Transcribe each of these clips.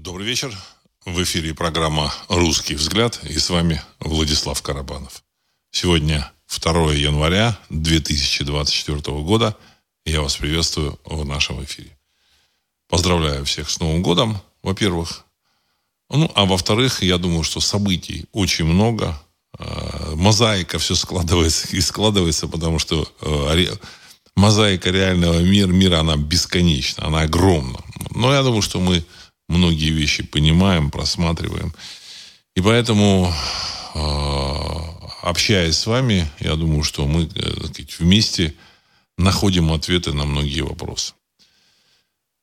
Добрый вечер. В эфире программа «Русский взгляд» и с вами Владислав Карабанов. Сегодня 2 января 2024 года. Я вас приветствую в нашем эфире. Поздравляю всех с Новым годом, во-первых. Ну, а во-вторых, я думаю, что событий очень много. Э, мозаика все складывается и складывается, потому что э, мозаика реального мира, мира, она бесконечна, она огромна. Но я думаю, что мы многие вещи понимаем, просматриваем. И поэтому, э, общаясь с вами, я думаю, что мы сказать, вместе находим ответы на многие вопросы.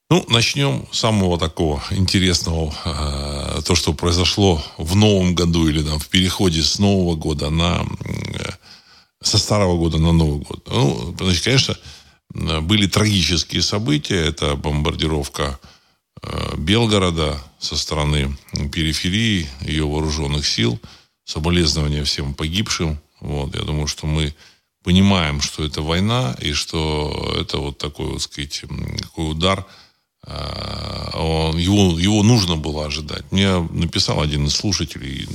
Ну, начнем с самого такого интересного, э, то, что произошло в новом году или там в переходе с нового года на э, со старого года на новый год. Ну, значит, конечно, были трагические события. Это бомбардировка э, Белгорода со стороны периферии ее вооруженных сил. Соболезнования всем погибшим. Вот, я думаю, что мы понимаем, что это война и что это вот такой, вот сказать, такой удар – Э, он, его, его нужно было ожидать. Мне написал один из слушателей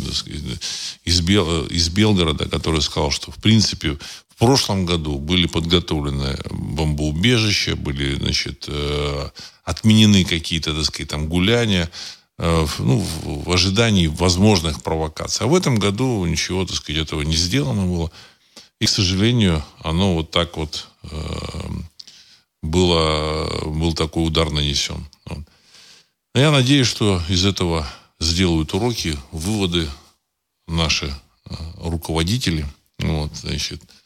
из, Бел, из Белгорода, который сказал, что в принципе в прошлом году были подготовлены бомбоубежища, были значит, э, отменены какие-то так сказать, там, гуляния э, ну, в ожидании возможных провокаций. А в этом году ничего так сказать, этого не сделано было. И, к сожалению, оно вот так вот было, был такой удар нанесен. Вот. Я надеюсь, что из этого сделают уроки, выводы наши э, руководители, вот, значит, э,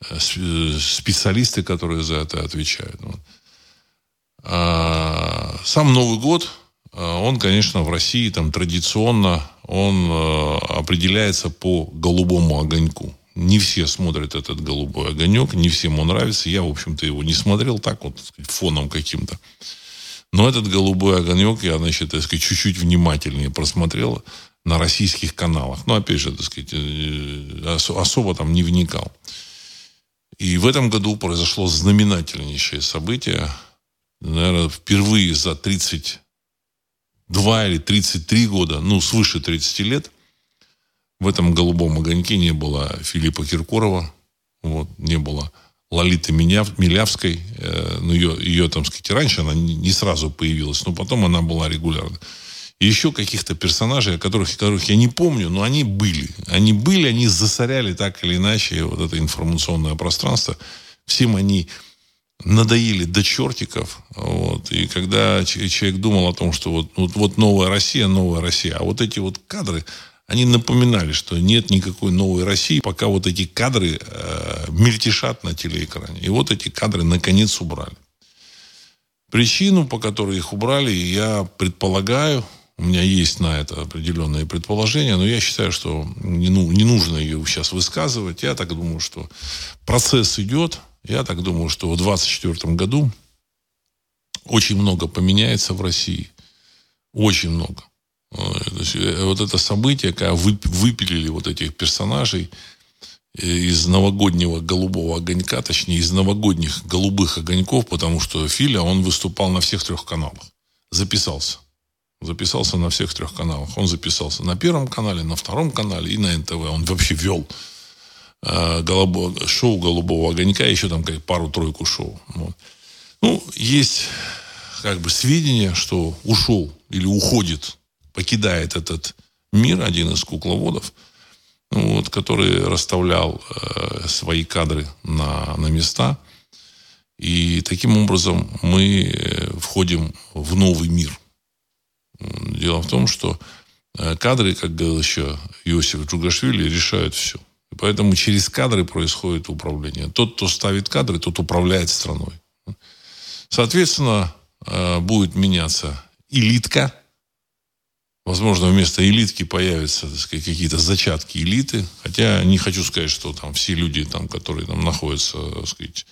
специалисты, которые за это отвечают. А сам Новый год, э, он, конечно, в России там традиционно, он определяется по голубому огоньку не все смотрят этот голубой огонек, не всем он нравится. Я, в общем-то, его не смотрел так вот, сказать, фоном каким-то. Но этот голубой огонек я, значит, так сказать, чуть-чуть внимательнее просмотрел на российских каналах. Но, опять же, так сказать, э, особо там не вникал. И в этом году произошло знаменательнейшее событие. Наверное, впервые за 32 или 33 года, ну, свыше 30 лет, в этом голубом огоньке не было Филиппа Киркорова, вот, не было Лолиты Милявской. Э, ну, ее, ее, там сказать, раньше она не сразу появилась, но потом она была регулярно. Еще каких-то персонажей, о которых, которых я не помню, но они были. Они были, они засоряли так или иначе вот это информационное пространство. Всем они надоели до чертиков. Вот. И когда человек думал о том, что вот, вот, вот новая Россия, новая Россия, а вот эти вот кадры, они напоминали, что нет никакой новой России, пока вот эти кадры э, мельтешат на телеэкране. И вот эти кадры наконец убрали. Причину, по которой их убрали, я предполагаю, у меня есть на это определенные предположения, но я считаю, что не, ну, не нужно ее сейчас высказывать. Я так думаю, что процесс идет. Я так думаю, что в 2024 году очень много поменяется в России. Очень много. Э, вот это событие, когда выпилили вот этих персонажей э, из новогоднего голубого огонька, точнее, из новогодних голубых огоньков, потому что Филя, он выступал на всех трех каналах. Записался. Записался на всех трех каналах. Он записался на первом канале, на втором канале и на НТВ. Он вообще вел э, голубо, шоу «Голубого огонька», еще там как пару-тройку шоу. Вот. Ну, есть как бы сведения, что ушел или уходит покидает этот мир, один из кукловодов, вот, который расставлял э, свои кадры на, на места. И таким образом мы э, входим в новый мир. Дело в том, что э, кадры, как говорил еще Иосиф Джугашвили, решают все. И поэтому через кадры происходит управление. Тот, кто ставит кадры, тот управляет страной. Соответственно, э, будет меняться элитка – Возможно, вместо элитки появятся сказать, какие-то зачатки элиты. Хотя не хочу сказать, что там все люди, там, которые там находятся так сказать,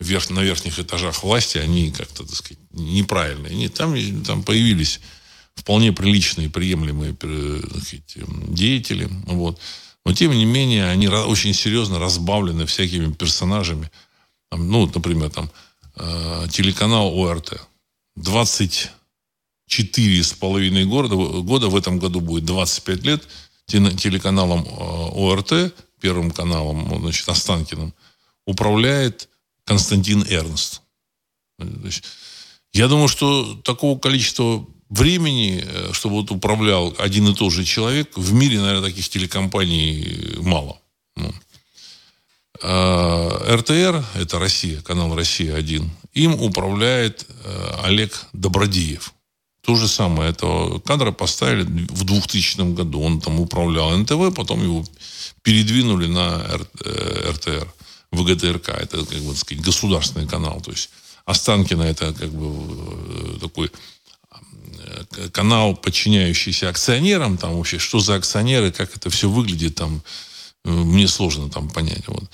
вверх, на верхних этажах власти, они как-то так сказать, неправильные. Нет, там, там появились вполне приличные, приемлемые э, так сказать, деятели. Вот. Но, тем не менее, они очень серьезно разбавлены всякими персонажами. Ну, например, там, э, телеканал ОРТ. 20 четыре с половиной года, года, в этом году будет 25 лет, телеканалом ОРТ, первым каналом, значит, Останкиным, управляет Константин Эрнст. Я думаю, что такого количества времени, э, чтобы вот управлял один и тот же человек, в мире, наверное, таких телекомпаний мало. Ну. А, РТР, это Россия, канал «Россия-1», им управляет э, Олег Добродеев. То же самое. Этого кадра поставили в 2000 году. Он там управлял НТВ, потом его передвинули на РТР, э, ВГТРК. Это, как бы сказать, государственный канал. То есть Останкино это как бы э, такой э, канал, подчиняющийся акционерам, там вообще, что за акционеры, как это все выглядит, там, мне сложно там понять. Вот.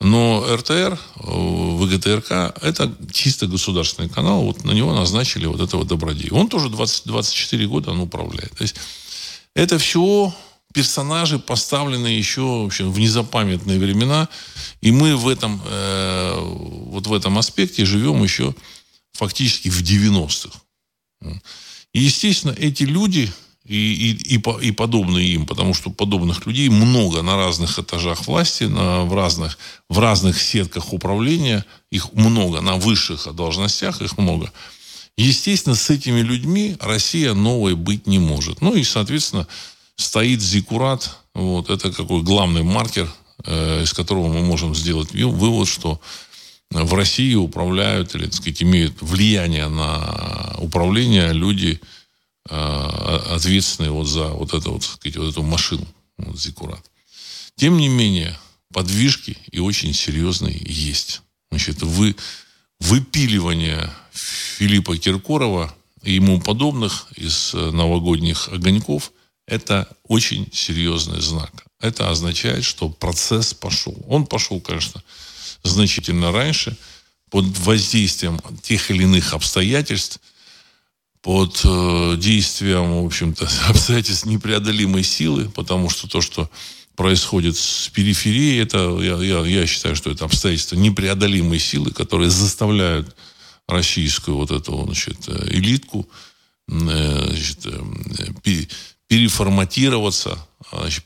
Но РТР, ВГТРК, это чисто государственный канал, вот на него назначили вот этого Добродея. Он тоже 20, 24 года он управляет. То есть это все персонажи, поставленные еще в, общем, в незапамятные времена, и мы в этом, э, вот в этом аспекте живем еще фактически в 90-х. И, естественно, эти люди, и, и, и, и подобные им, потому что подобных людей много на разных этажах власти, на, в, разных, в разных сетках управления, их много, на высших должностях их много. Естественно, с этими людьми Россия новой быть не может. Ну и, соответственно, стоит зикурат, вот, это какой главный маркер, э, из которого мы можем сделать вывод, что в России управляют или, так сказать, имеют влияние на управление люди, Э, ответственные вот за вот, это, вот, сказать, вот эту машину, вот, Зиккурат. Тем не менее, подвижки и очень серьезные есть. Значит, вы, выпиливание Филиппа Киркорова и ему подобных из э, новогодних огоньков – это очень серьезный знак. Это означает, что процесс пошел. Он пошел, конечно, значительно раньше, под воздействием тех или иных обстоятельств – под э, действием, в общем-то, обстоятельств непреодолимой силы, потому что то, что происходит с периферией, это, я, я, я считаю, что это обстоятельства непреодолимой силы, которые заставляют российскую вот эту, значит, э, элитку э, значит, переформатироваться, значит,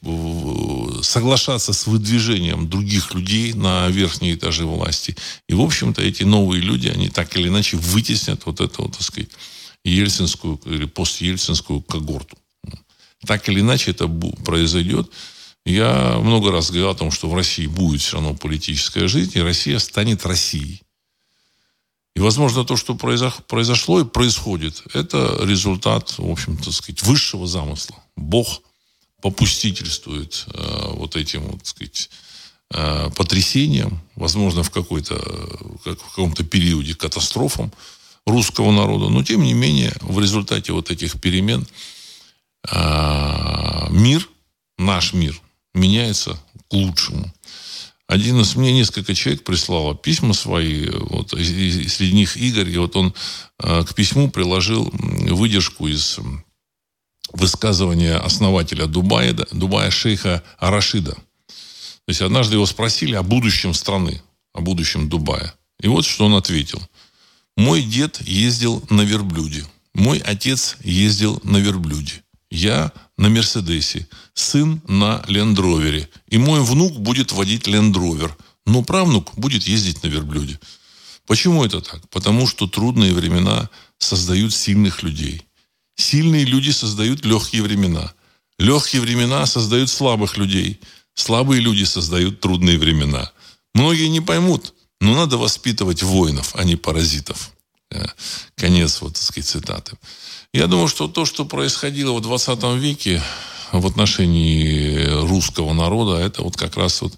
соглашаться с выдвижением других людей на верхние этажи власти. И, в общем-то, эти новые люди, они так или иначе вытеснят вот это, вот, так сказать, ельцинскую или постельцинскую когорту. Так или иначе это произойдет. Я много раз говорил о том, что в России будет все равно политическая жизнь, и Россия станет Россией. И, возможно, то, что произошло и происходит, это результат, в общем-то, сказать, высшего замысла. Бог попустительствует э, вот этим, вот, сказать, э, потрясениям, возможно, в, какой-то, как, в каком-то периоде катастрофам, русского народа. Но, тем не менее, в результате вот этих перемен а, мир, наш мир, меняется к лучшему. Один из мне несколько человек прислало письма свои, вот, и, среди них Игорь, и вот он а, к письму приложил выдержку из высказывания основателя Дубая, Дубая шейха Арашида. То есть однажды его спросили о будущем страны, о будущем Дубая. И вот что он ответил – мой дед ездил на верблюде. Мой отец ездил на верблюде. Я на Мерседесе. Сын на Лендровере. И мой внук будет водить Лендровер. Но правнук будет ездить на верблюде. Почему это так? Потому что трудные времена создают сильных людей. Сильные люди создают легкие времена. Легкие времена создают слабых людей. Слабые люди создают трудные времена. Многие не поймут, но надо воспитывать воинов, а не паразитов. Э, конец, вот, так сказать, цитаты. Я думаю, что то, что происходило в 20 веке в отношении русского народа, это вот как раз вот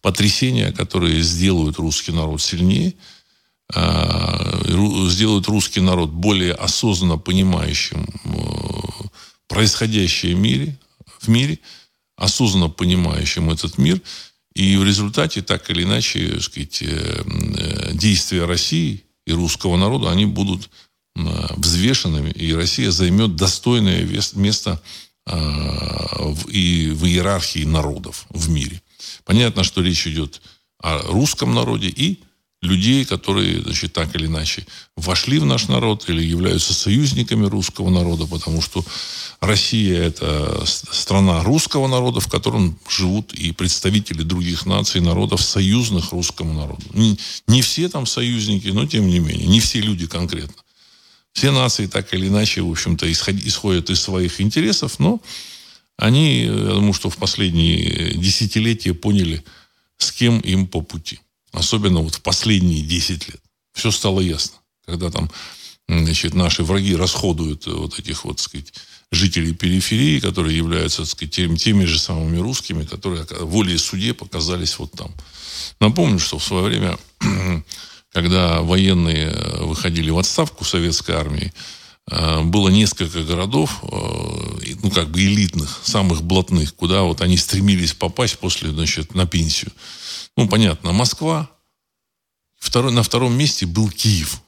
потрясения, которые сделают русский народ сильнее, э, сделают русский народ более осознанно понимающим э, происходящее в мире, в мире, осознанно понимающим этот мир – и в результате, так или иначе, сказать, действия России и русского народа, они будут взвешенными, и Россия займет достойное место а, и в иерархии народов в мире. Понятно, что речь идет о русском народе и людей, которые, значит, так или иначе вошли в наш народ или являются союзниками русского народа, потому что Россия – это страна русского народа, в котором живут и представители других наций народов, союзных русскому народу. Не, не все там союзники, но тем не менее, не все люди конкретно. Все нации так или иначе, в общем-то, исходят из своих интересов, но они, я думаю, что в последние десятилетия поняли, с кем им по пути. Особенно вот в последние 10 лет. Все стало ясно. Когда там значит, наши враги расходуют вот этих вот, так сказать, жителей периферии, которые являются, так сказать, теми, теми же самыми русскими, которые волей суде показались вот там. Напомню, что в свое время, когда военные э, выходили в отставку советской армии, э, было несколько городов, э, ну, как бы элитных, самых блатных, куда вот они стремились попасть после, значит, на пенсию. Ну, понятно, Москва. Второй, на втором месте был Киев.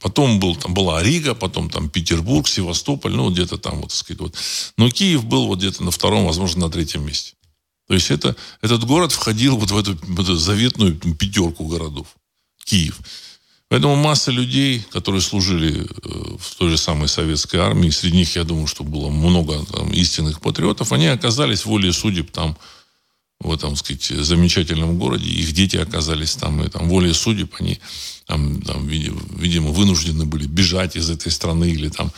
Потом был, там была Рига, потом там Петербург, Севастополь, ну, где-то там, вот, так сказать, вот. Но Киев был вот где-то на втором, возможно, на третьем месте. То есть это, этот город входил вот в эту, в эту заветную пятерку городов. Киев. Поэтому масса людей, которые служили э, в той же самой советской армии, среди них, я думаю, что было много там, истинных патриотов, они оказались волей судеб там в этом, сказать, замечательном городе. Их дети оказались там, и там волей судеб они там, там, видимо, вынуждены были бежать из этой страны или там,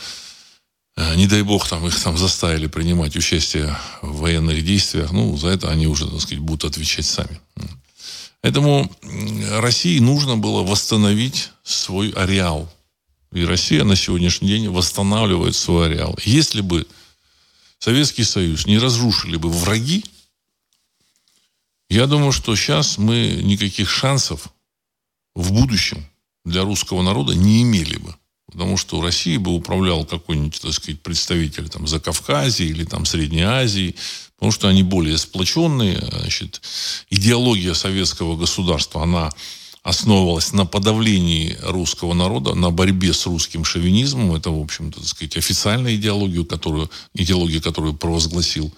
э, не дай бог, там их там заставили принимать участие в военных действиях. Ну, за это они уже, так сказать, будут отвечать сами. Поэтому России нужно было восстановить свой ареал. И Россия на сегодняшний день восстанавливает свой ареал. Если бы Советский Союз не разрушили бы враги, я думаю, что сейчас мы никаких шансов в будущем для русского народа не имели бы. Потому что России бы управлял какой-нибудь, так сказать, представитель там, Закавказья или там Средней Азии, потому что они более сплоченные. Значит, идеология советского государства, она основывалась на подавлении русского народа, на борьбе с русским шовинизмом. Это, в общем-то, так сказать, официальная идеология, которую, идеология, которую провозгласил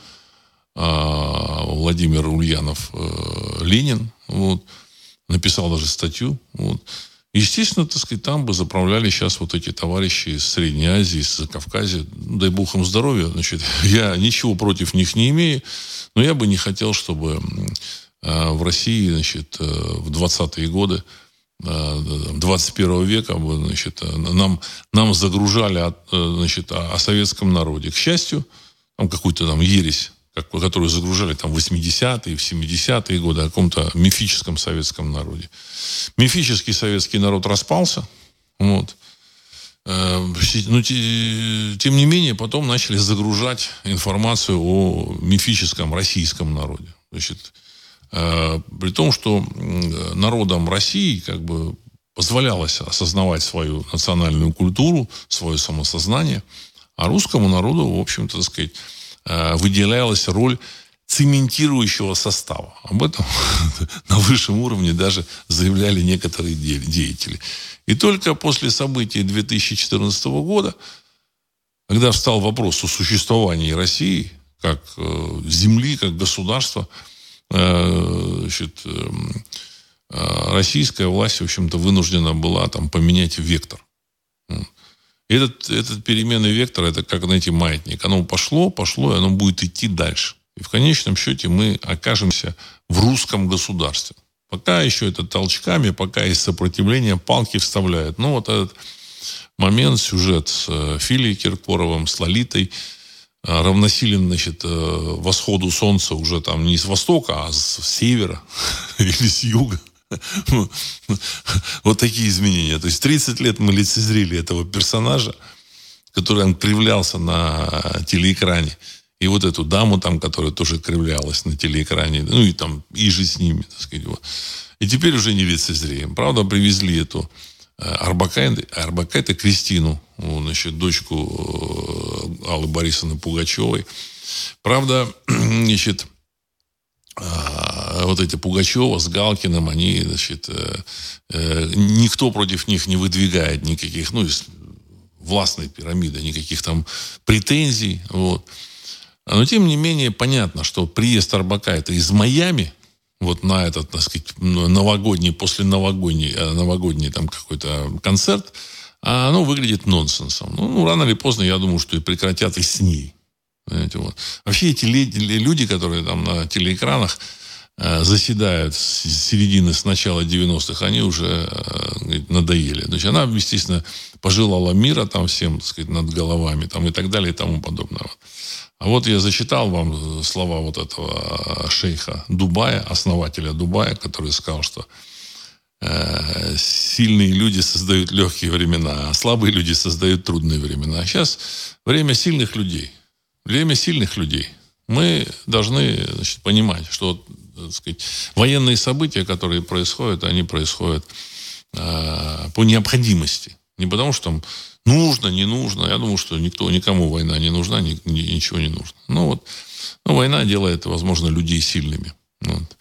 а, Владимир Ульянов э, Ленин, вот, написал даже статью. Вот. Естественно, так сказать, там бы заправляли сейчас вот эти товарищи из Средней Азии, из Кавказа. Ну, дай бог им здоровья. Значит, я ничего против них не имею, но я бы не хотел, чтобы э, в России, значит, э, в 20-е годы 21 века значит, нам, нам загружали значит, о советском народе. К счастью, там какую-то там ересь которую загружали там в 80-е, в 70-е годы, о каком-то мифическом советском народе. Мифический советский народ распался. Вот. Э, Но, ну, тем не менее, потом начали загружать информацию о мифическом российском народе. Значит, э, при том, что народам России как бы позволялось осознавать свою национальную культуру, свое самосознание, а русскому народу, в общем-то, сказать, выделялась роль цементирующего состава. Об этом на высшем уровне даже заявляли некоторые деятели. И только после событий 2014 года, когда встал вопрос о существовании России как э, земли, как государства, э, значит, российская власть, в общем-то, вынуждена была там поменять вектор. Этот, этот переменный вектор, это как, знаете, маятник. Оно пошло, пошло, и оно будет идти дальше. И в конечном счете мы окажемся в русском государстве. Пока еще это толчками, пока есть сопротивление, палки вставляют. Ну, вот этот момент, сюжет с э, Филией Киркоровым, с Лолитой, э, равносилен, значит, э, восходу солнца уже там не с востока, а с севера или с юга. Вот такие изменения. То есть 30 лет мы лицезрели этого персонажа, который он кривлялся на телеэкране. И вот эту даму там, которая тоже кривлялась на телеэкране. Ну и там, и же с ними, так сказать. Вот. И теперь уже не лицезреем. Правда, привезли эту Арбакайте, э, Арбакайте Кристину, значит, дочку э, Аллы Борисовны Пугачевой. Правда, значит, а, вот эти Пугачева с Галкиным, они, значит, э, э, никто против них не выдвигает никаких, ну, из властной пирамиды, никаких там претензий, вот. Но, тем не менее, понятно, что приезд Арбака это из Майами, вот на этот, так сказать, новогодний, после новогодний, э, новогодний там какой-то концерт, а оно выглядит нонсенсом. Ну, рано или поздно, я думаю, что и прекратят и с ней. Понимаете, вот. Вообще эти люди, которые там на телеэкранах э, заседают с середины, с начала 90-х, они уже э, надоели. Есть она, естественно, пожелала мира там всем, так сказать, над головами там, и так далее и тому подобное. А вот я зачитал вам слова вот этого шейха Дубая, основателя Дубая, который сказал, что э, сильные люди создают легкие времена, а слабые люди создают трудные времена. А сейчас время сильных людей. Время сильных людей. Мы должны значит, понимать, что сказать, военные события, которые происходят, они происходят э, по необходимости. Не потому, что там Нужно, не нужно. Я думаю, что никто, никому война не нужна, ни, ни, ничего не нужно. Ну вот, ну, война делает, возможно, людей сильными. Вот.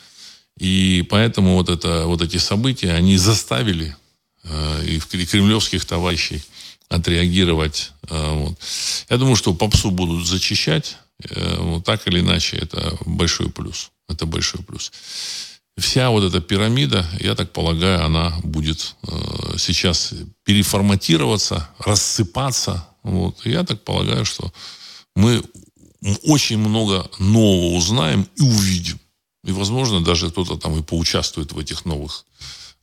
И поэтому вот, это, вот эти события, они заставили э, и, и кремлевских товарищей отреагировать. Э, вот. Я думаю, что попсу будут зачищать. Э, вот так или иначе, это большой плюс. Это большой плюс вся вот эта пирамида, я так полагаю, она будет э, сейчас переформатироваться, рассыпаться. Вот. Я так полагаю, что мы очень много нового узнаем и увидим. И, возможно, даже кто-то там и поучаствует в этих новых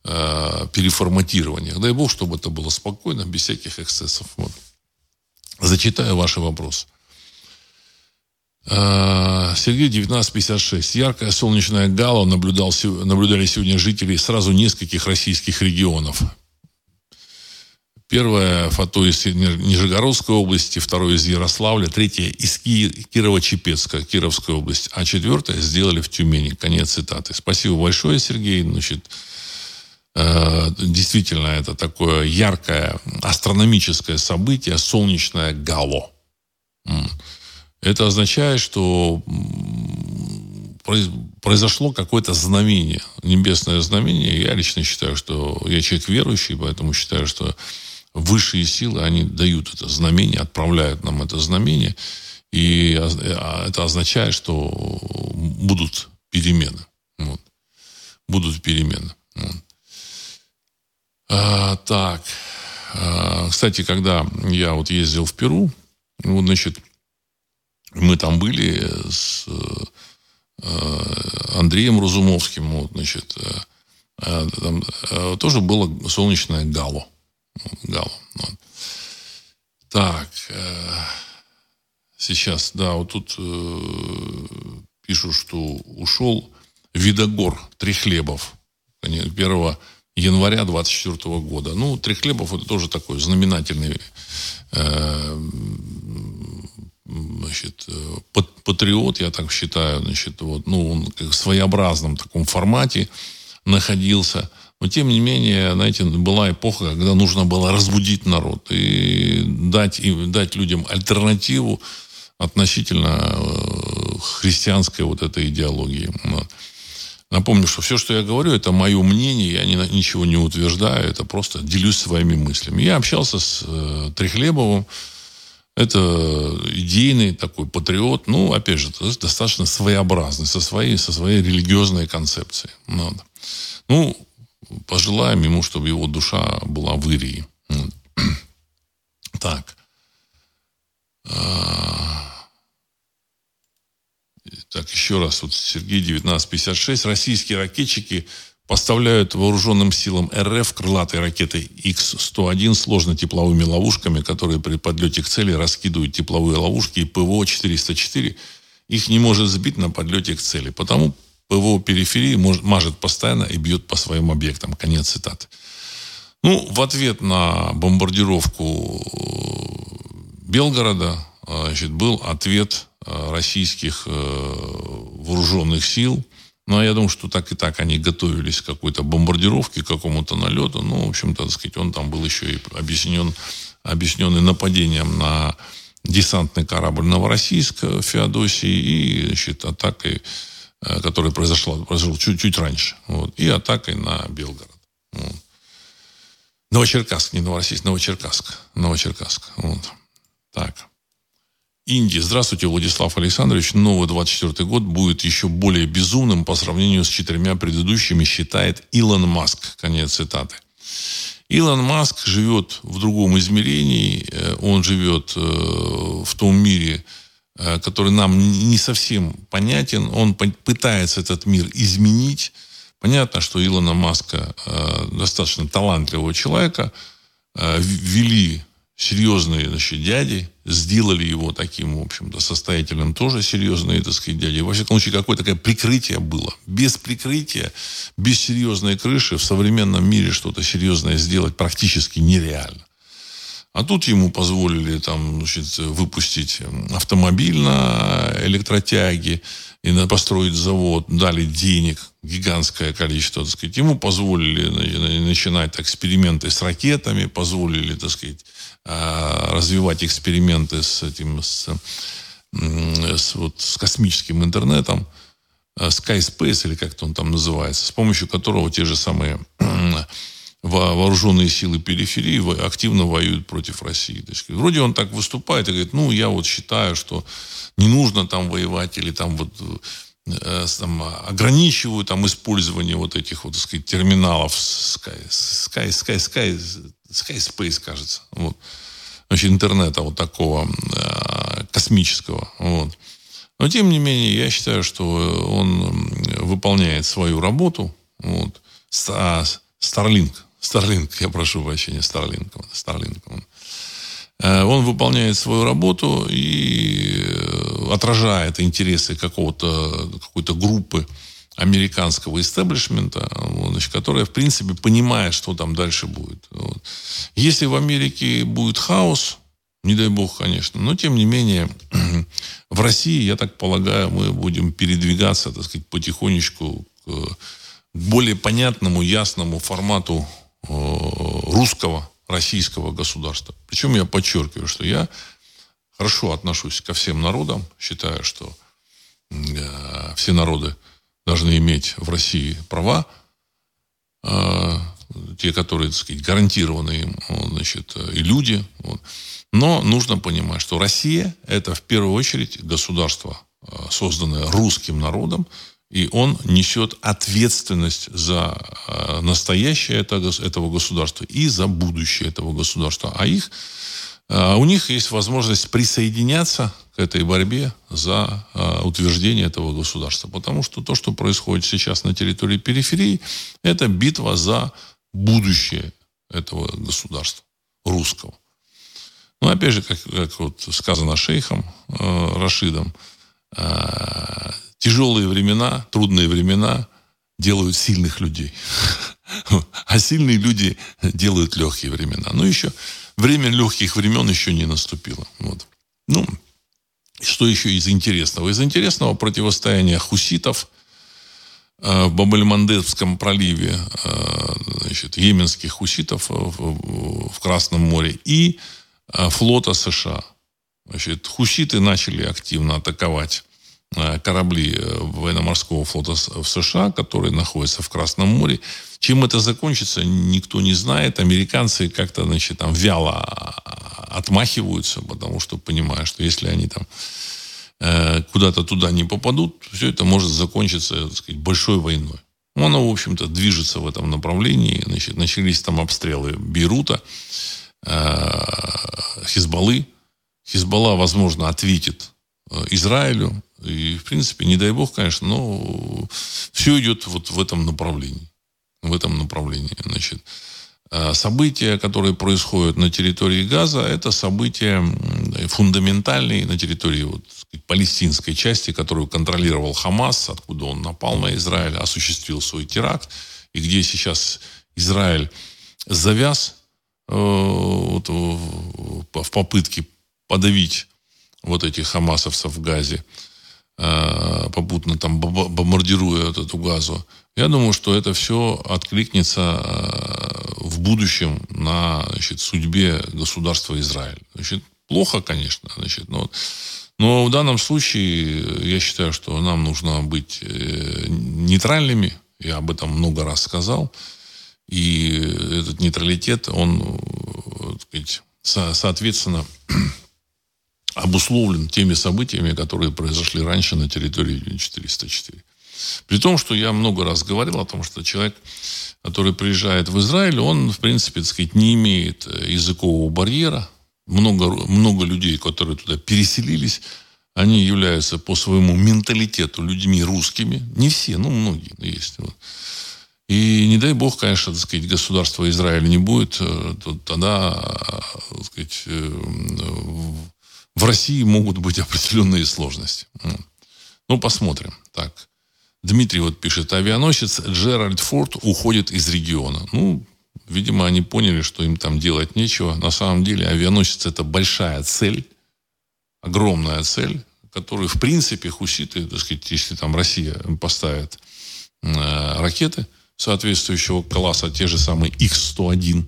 э, переформатированиях. Дай бог, чтобы это было спокойно, без всяких эксцессов. Вот. Зачитаю ваши вопросы. А, Сергей 1956. Яркая солнечная гала наблюдал, наблюдали сегодня жители сразу нескольких российских регионов. Первое фото из Нижегородской области, второе из Ярославля, третье из Кирова-Чепецка, Кировская область, а четвертое сделали в Тюмени. Конец цитаты. Спасибо большое, Сергей. Значит, э, действительно, это такое яркое астрономическое событие, солнечное гало. Это означает, что произошло какое-то знамение, небесное знамение. Я лично считаю, что я человек верующий, поэтому считаю, что высшие силы, они дают это знамение, отправляют нам это знамение. И а, это означает, что будут перемены. Вот. Будут перемены. Вот. А, так. А, кстати, когда я вот ездил в Перу, вот, значит, мы там были с э, Андреем Разумовским, вот, значит, э, э, там тоже было солнечное гало. Гало. Так, сейчас, да, вот тут пишут, что ушел Видогор Трехлебов 1 января 24 года. Ну, Трехлебов это тоже такой знаменательный значит, э, патриот, я так считаю, значит, вот, ну, он в своеобразном таком формате находился. Но, тем не менее, знаете, была эпоха, когда нужно было разбудить народ и дать, и дать людям альтернативу относительно э, христианской вот этой идеологии. Напомню, что все, что я говорю, это мое мнение, я ни, ничего не утверждаю, это просто делюсь своими мыслями. Я общался с э, Трехлебовым, это идейный такой патриот, ну, опять же, достаточно своеобразный, со своей, со своей религиозной концепцией. Надо. Ну, пожелаем ему, чтобы его душа была в Ирии. Так. Так, еще раз. Вот Сергей 1956. Российские ракетчики поставляют вооруженным силам РФ крылатые ракеты Х-101 сложно-тепловыми ловушками, которые при подлете к цели раскидывают тепловые ловушки, и ПВО-404 их не может сбить на подлете к цели. Потому ПВО периферии мажет постоянно и бьет по своим объектам. Конец цитаты. Ну, в ответ на бомбардировку Белгорода значит, был ответ э, российских э, вооруженных сил – ну, а я думаю, что так и так они готовились к какой-то бомбардировке, к какому-то налету. Ну, в общем-то, так сказать, он там был еще и объяснен, объясненный нападением на десантный корабль Новороссийск в Феодосии и, значит, атакой, э, которая произошла, произошла чуть-чуть раньше. Вот, и атакой на Белгород. Вот. Новочеркасск, не Новороссийск, Новочеркасск. Новочеркасск. Вот. Так. Индии. Здравствуйте, Владислав Александрович. Новый 24 год будет еще более безумным по сравнению с четырьмя предыдущими, считает Илон Маск. Конец цитаты. Илон Маск живет в другом измерении. Э, он живет э, в том мире, э, который нам не совсем понятен. Он пытается этот мир изменить. Понятно, что Илона Маска достаточно талантливого человека ввели серьезные значит, дяди, сделали его таким, в общем-то, состоятельным тоже серьезные, так сказать, дяди. Во всяком случае, какое-то такое прикрытие было. Без прикрытия, без серьезной крыши в современном мире что-то серьезное сделать практически нереально. А тут ему позволили там, значит, выпустить автомобиль на электротяге, и построить завод, дали денег, гигантское количество, так сказать. Ему позволили начинать эксперименты с ракетами, позволили, так сказать, развивать эксперименты с этим, с, с, вот, с космическим интернетом, а, SkySpace, или как-то он там называется, с помощью которого те же самые вооруженные силы периферии активно воюют против России. То есть, вроде он так выступает и говорит, ну, я вот считаю, что не нужно там воевать или там вот э, там, ограничивают там использование вот этих вот, так сказать, терминалов Sky, Sky, Sky, Sky, Sky Space, кажется. Вот. Значит, интернета вот такого э, космического. Вот. Но, тем не менее, я считаю, что он выполняет свою работу. Вот. Starlink, Starlink, я прошу прощения, Starlink. Starlink. Э, он выполняет свою работу и э, отражает интересы какого-то, какой-то группы американского истеблишмента, значит, которая, в принципе, понимает, что там дальше будет. Вот. Если в Америке будет хаос, не дай бог, конечно, но, тем не менее, в России, я так полагаю, мы будем передвигаться, так сказать, потихонечку к более понятному, ясному формату э, русского российского государства. Причем я подчеркиваю, что я хорошо отношусь ко всем народам, считаю, что э, все народы должны иметь в России права, э, те, которые, так сказать, гарантированы им, значит, и люди. Вот. Но нужно понимать, что Россия – это в первую очередь государство, э, созданное русским народом, и он несет ответственность за э, настоящее этого государства и за будущее этого государства. А их, у них есть возможность присоединяться к этой борьбе за э, утверждение этого государства. Потому что то, что происходит сейчас на территории периферии, это битва за будущее этого государства русского. Ну, опять же, как, как вот сказано шейхом Рашидом, Тяжелые времена, трудные времена делают сильных людей. А сильные люди делают легкие времена. Но еще время легких времен еще не наступило. Вот. Ну, что еще из интересного? Из интересного противостояния хуситов э, в Бабельмандебском проливе, э, значит, йеменских хуситов в, Красном море и э, флота США. Значит, хуситы начали активно атаковать корабли э, военно-морского флота в США, которые находятся в Красном море. Чем это закончится, никто не знает. Американцы как-то, значит, там вяло отмахиваются, потому что понимают, что если они там э, куда-то туда не попадут, все это может закончиться, так сказать, большой войной. Она, в общем-то, движется в этом направлении. Значит, начались там обстрелы Бейрута, Хизбаллы. Хизбалла, возможно, ответит Израилю. И, в принципе, не дай бог, конечно, но все идет вот в этом направлении. В этом направлении. Значит, а события, которые происходят на территории Газа, это события фундаментальные на территории вот, сказать, палестинской части, которую контролировал Хамас, откуда он напал на Израиль, осуществил свой теракт, и где сейчас Израиль завяз э, вот, в попытке подавить вот этих хамасовцев в Газе. Э, попутно там бомбардируя вот эту газу. Я думаю, что это все откликнется э, в будущем на значит, судьбе государства Израиль. Значит, плохо, конечно, значит, но, но в данном случае я считаю, что нам нужно быть э, нейтральными. Я об этом много раз сказал. И этот нейтралитет, он, так сказать, соответственно, обусловлен теми событиями, которые произошли раньше на территории 404. При том, что я много раз говорил о том, что человек, который приезжает в Израиль, он, в принципе, так сказать, не имеет э, языкового барьера. Много, много людей, которые туда переселились, они являются по своему менталитету людьми русскими. Не все, ну, многие есть. Вот. И не дай бог, конечно, так сказать, государства Израиля не будет, э, то тогда, э, так сказать, в России могут быть определенные сложности. Ну, посмотрим. Так. Дмитрий вот пишет, авианосец Джеральд Форд уходит из региона. Ну, видимо, они поняли, что им там делать нечего. На самом деле авианосец это большая цель, огромная цель, которую, в принципе, хуситы, так сказать, если там Россия поставит э, ракеты соответствующего класса, те же самые X-101,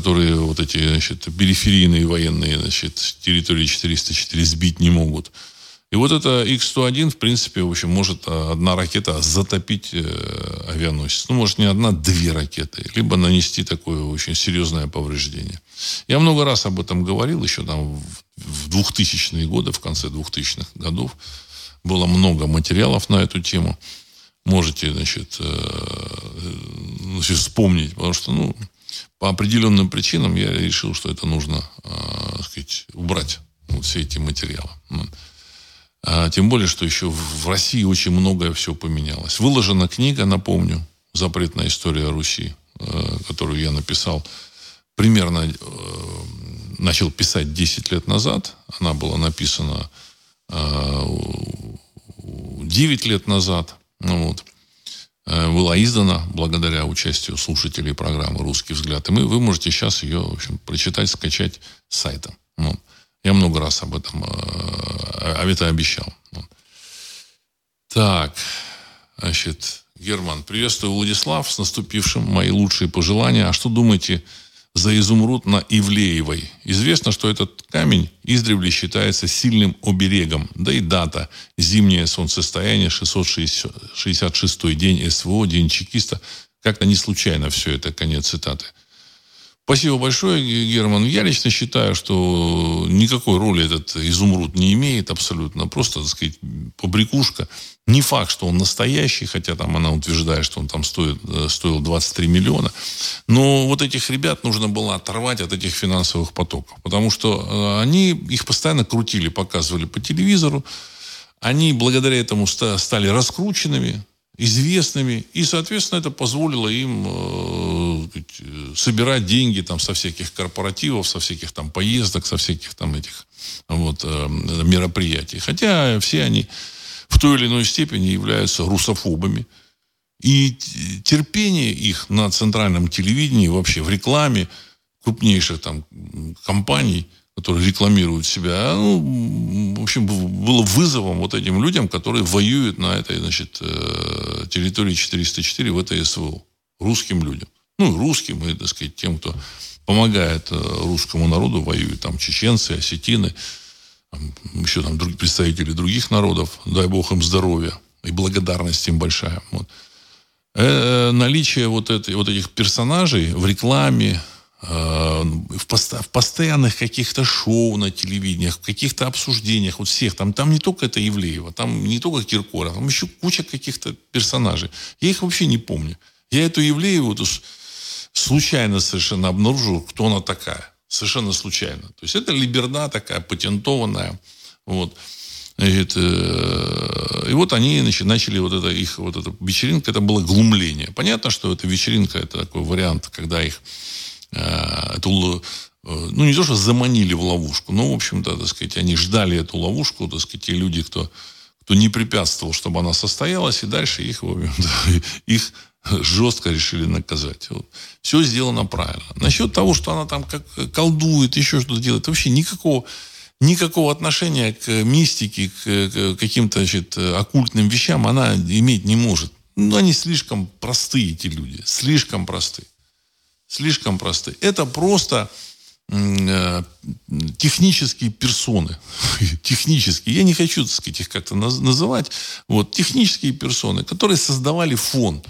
которые вот эти, значит, периферийные военные, значит, территории 404 сбить не могут – и вот это X-101, в принципе, в общем, может а, одна ракета затопить э, авианосец. Ну, может, не одна, две ракеты. Либо нанести такое очень серьезное повреждение. Я много раз об этом говорил, еще там в 2000-е годы, в конце 2000-х годов. Было много материалов на эту тему. Можете, значит, э, значит вспомнить. Потому что, ну, по определенным причинам я решил, что это нужно, э, сказать, убрать вот все эти материалы. А, тем более, что еще в России очень многое все поменялось. Выложена книга, напомню, «Запретная история Руси», э, которую я написал примерно, э, начал писать 10 лет назад. Она была написана 9 э, лет назад. Ну, вот. Была издана благодаря участию слушателей программы «Русский взгляд». И мы, вы можете сейчас ее в общем, прочитать, скачать с сайта. Ну, я много раз об этом об этом обещал. Так, значит, Герман, приветствую, Владислав, с наступившим. Мои лучшие пожелания. А что думаете за изумруд на Ивлеевой? Известно, что этот камень издревле считается сильным оберегом. Да и дата. Зимнее солнцестояние, 666 день СВО, день чекиста. Как-то не случайно все это, конец цитаты. Спасибо большое, Герман. Я лично считаю, что никакой роли этот изумруд не имеет абсолютно. Просто, так сказать, побрякушка. Не факт, что он настоящий, хотя там она утверждает, что он там стоит, э, стоил 23 миллиона. Но вот этих ребят нужно было оторвать от этих финансовых потоков. Потому что э, они их постоянно крутили, показывали по телевизору. Они благодаря этому стали раскрученными известными, и, соответственно, это позволило им э, собирать деньги там со всяких корпоративов, со всяких там поездок, со всяких там этих вот э, мероприятий. Хотя все они в той или иной степени являются русофобами. И терпение их на центральном телевидении, вообще в рекламе крупнейших там компаний – которые рекламируют себя, ну, в общем, было вызовом вот этим людям, которые воюют на этой, значит, э, территории 404 в этой СВО. Русским людям. Ну, русским и, так сказать, тем, кто помогает э, русскому народу, воюют там чеченцы, осетины, там, еще там друг, представители других народов, дай бог им здоровья и благодарность им большая. Вот. Э, наличие вот, этой, вот этих персонажей в рекламе, Э, в, пост- в постоянных каких-то шоу на телевидениях, в каких-то обсуждениях, вот всех, там, там не только это Ивлеева, там не только Киркоров, там еще куча каких-то персонажей. Я их вообще не помню. Я эту Ивлееву то случайно совершенно обнаружил, кто она такая. Совершенно случайно. То есть это либерда такая, патентованная. Вот. Значит, э, и вот они значит, начали вот это их вот эта вечеринка, это было глумление. Понятно, что эта вечеринка это такой вариант, когда их Э, эту, э, ну, не то, что заманили в ловушку, но, в общем-то, так сказать, они ждали эту ловушку, так сказать, те люди, кто, кто не препятствовал, чтобы она состоялась, и дальше их, в общем-то, их жестко решили наказать. Вот. Все сделано правильно. Насчет того, что она там как колдует, еще что-то делает, вообще никакого, никакого отношения к мистике, к каким-то значит, оккультным вещам она иметь не может. Ну, они слишком простые, эти люди, слишком простые слишком просты. Это просто э, технические персоны. технические. Я не хочу, так сказать, их как-то называть. Вот, технические персоны, которые создавали фон.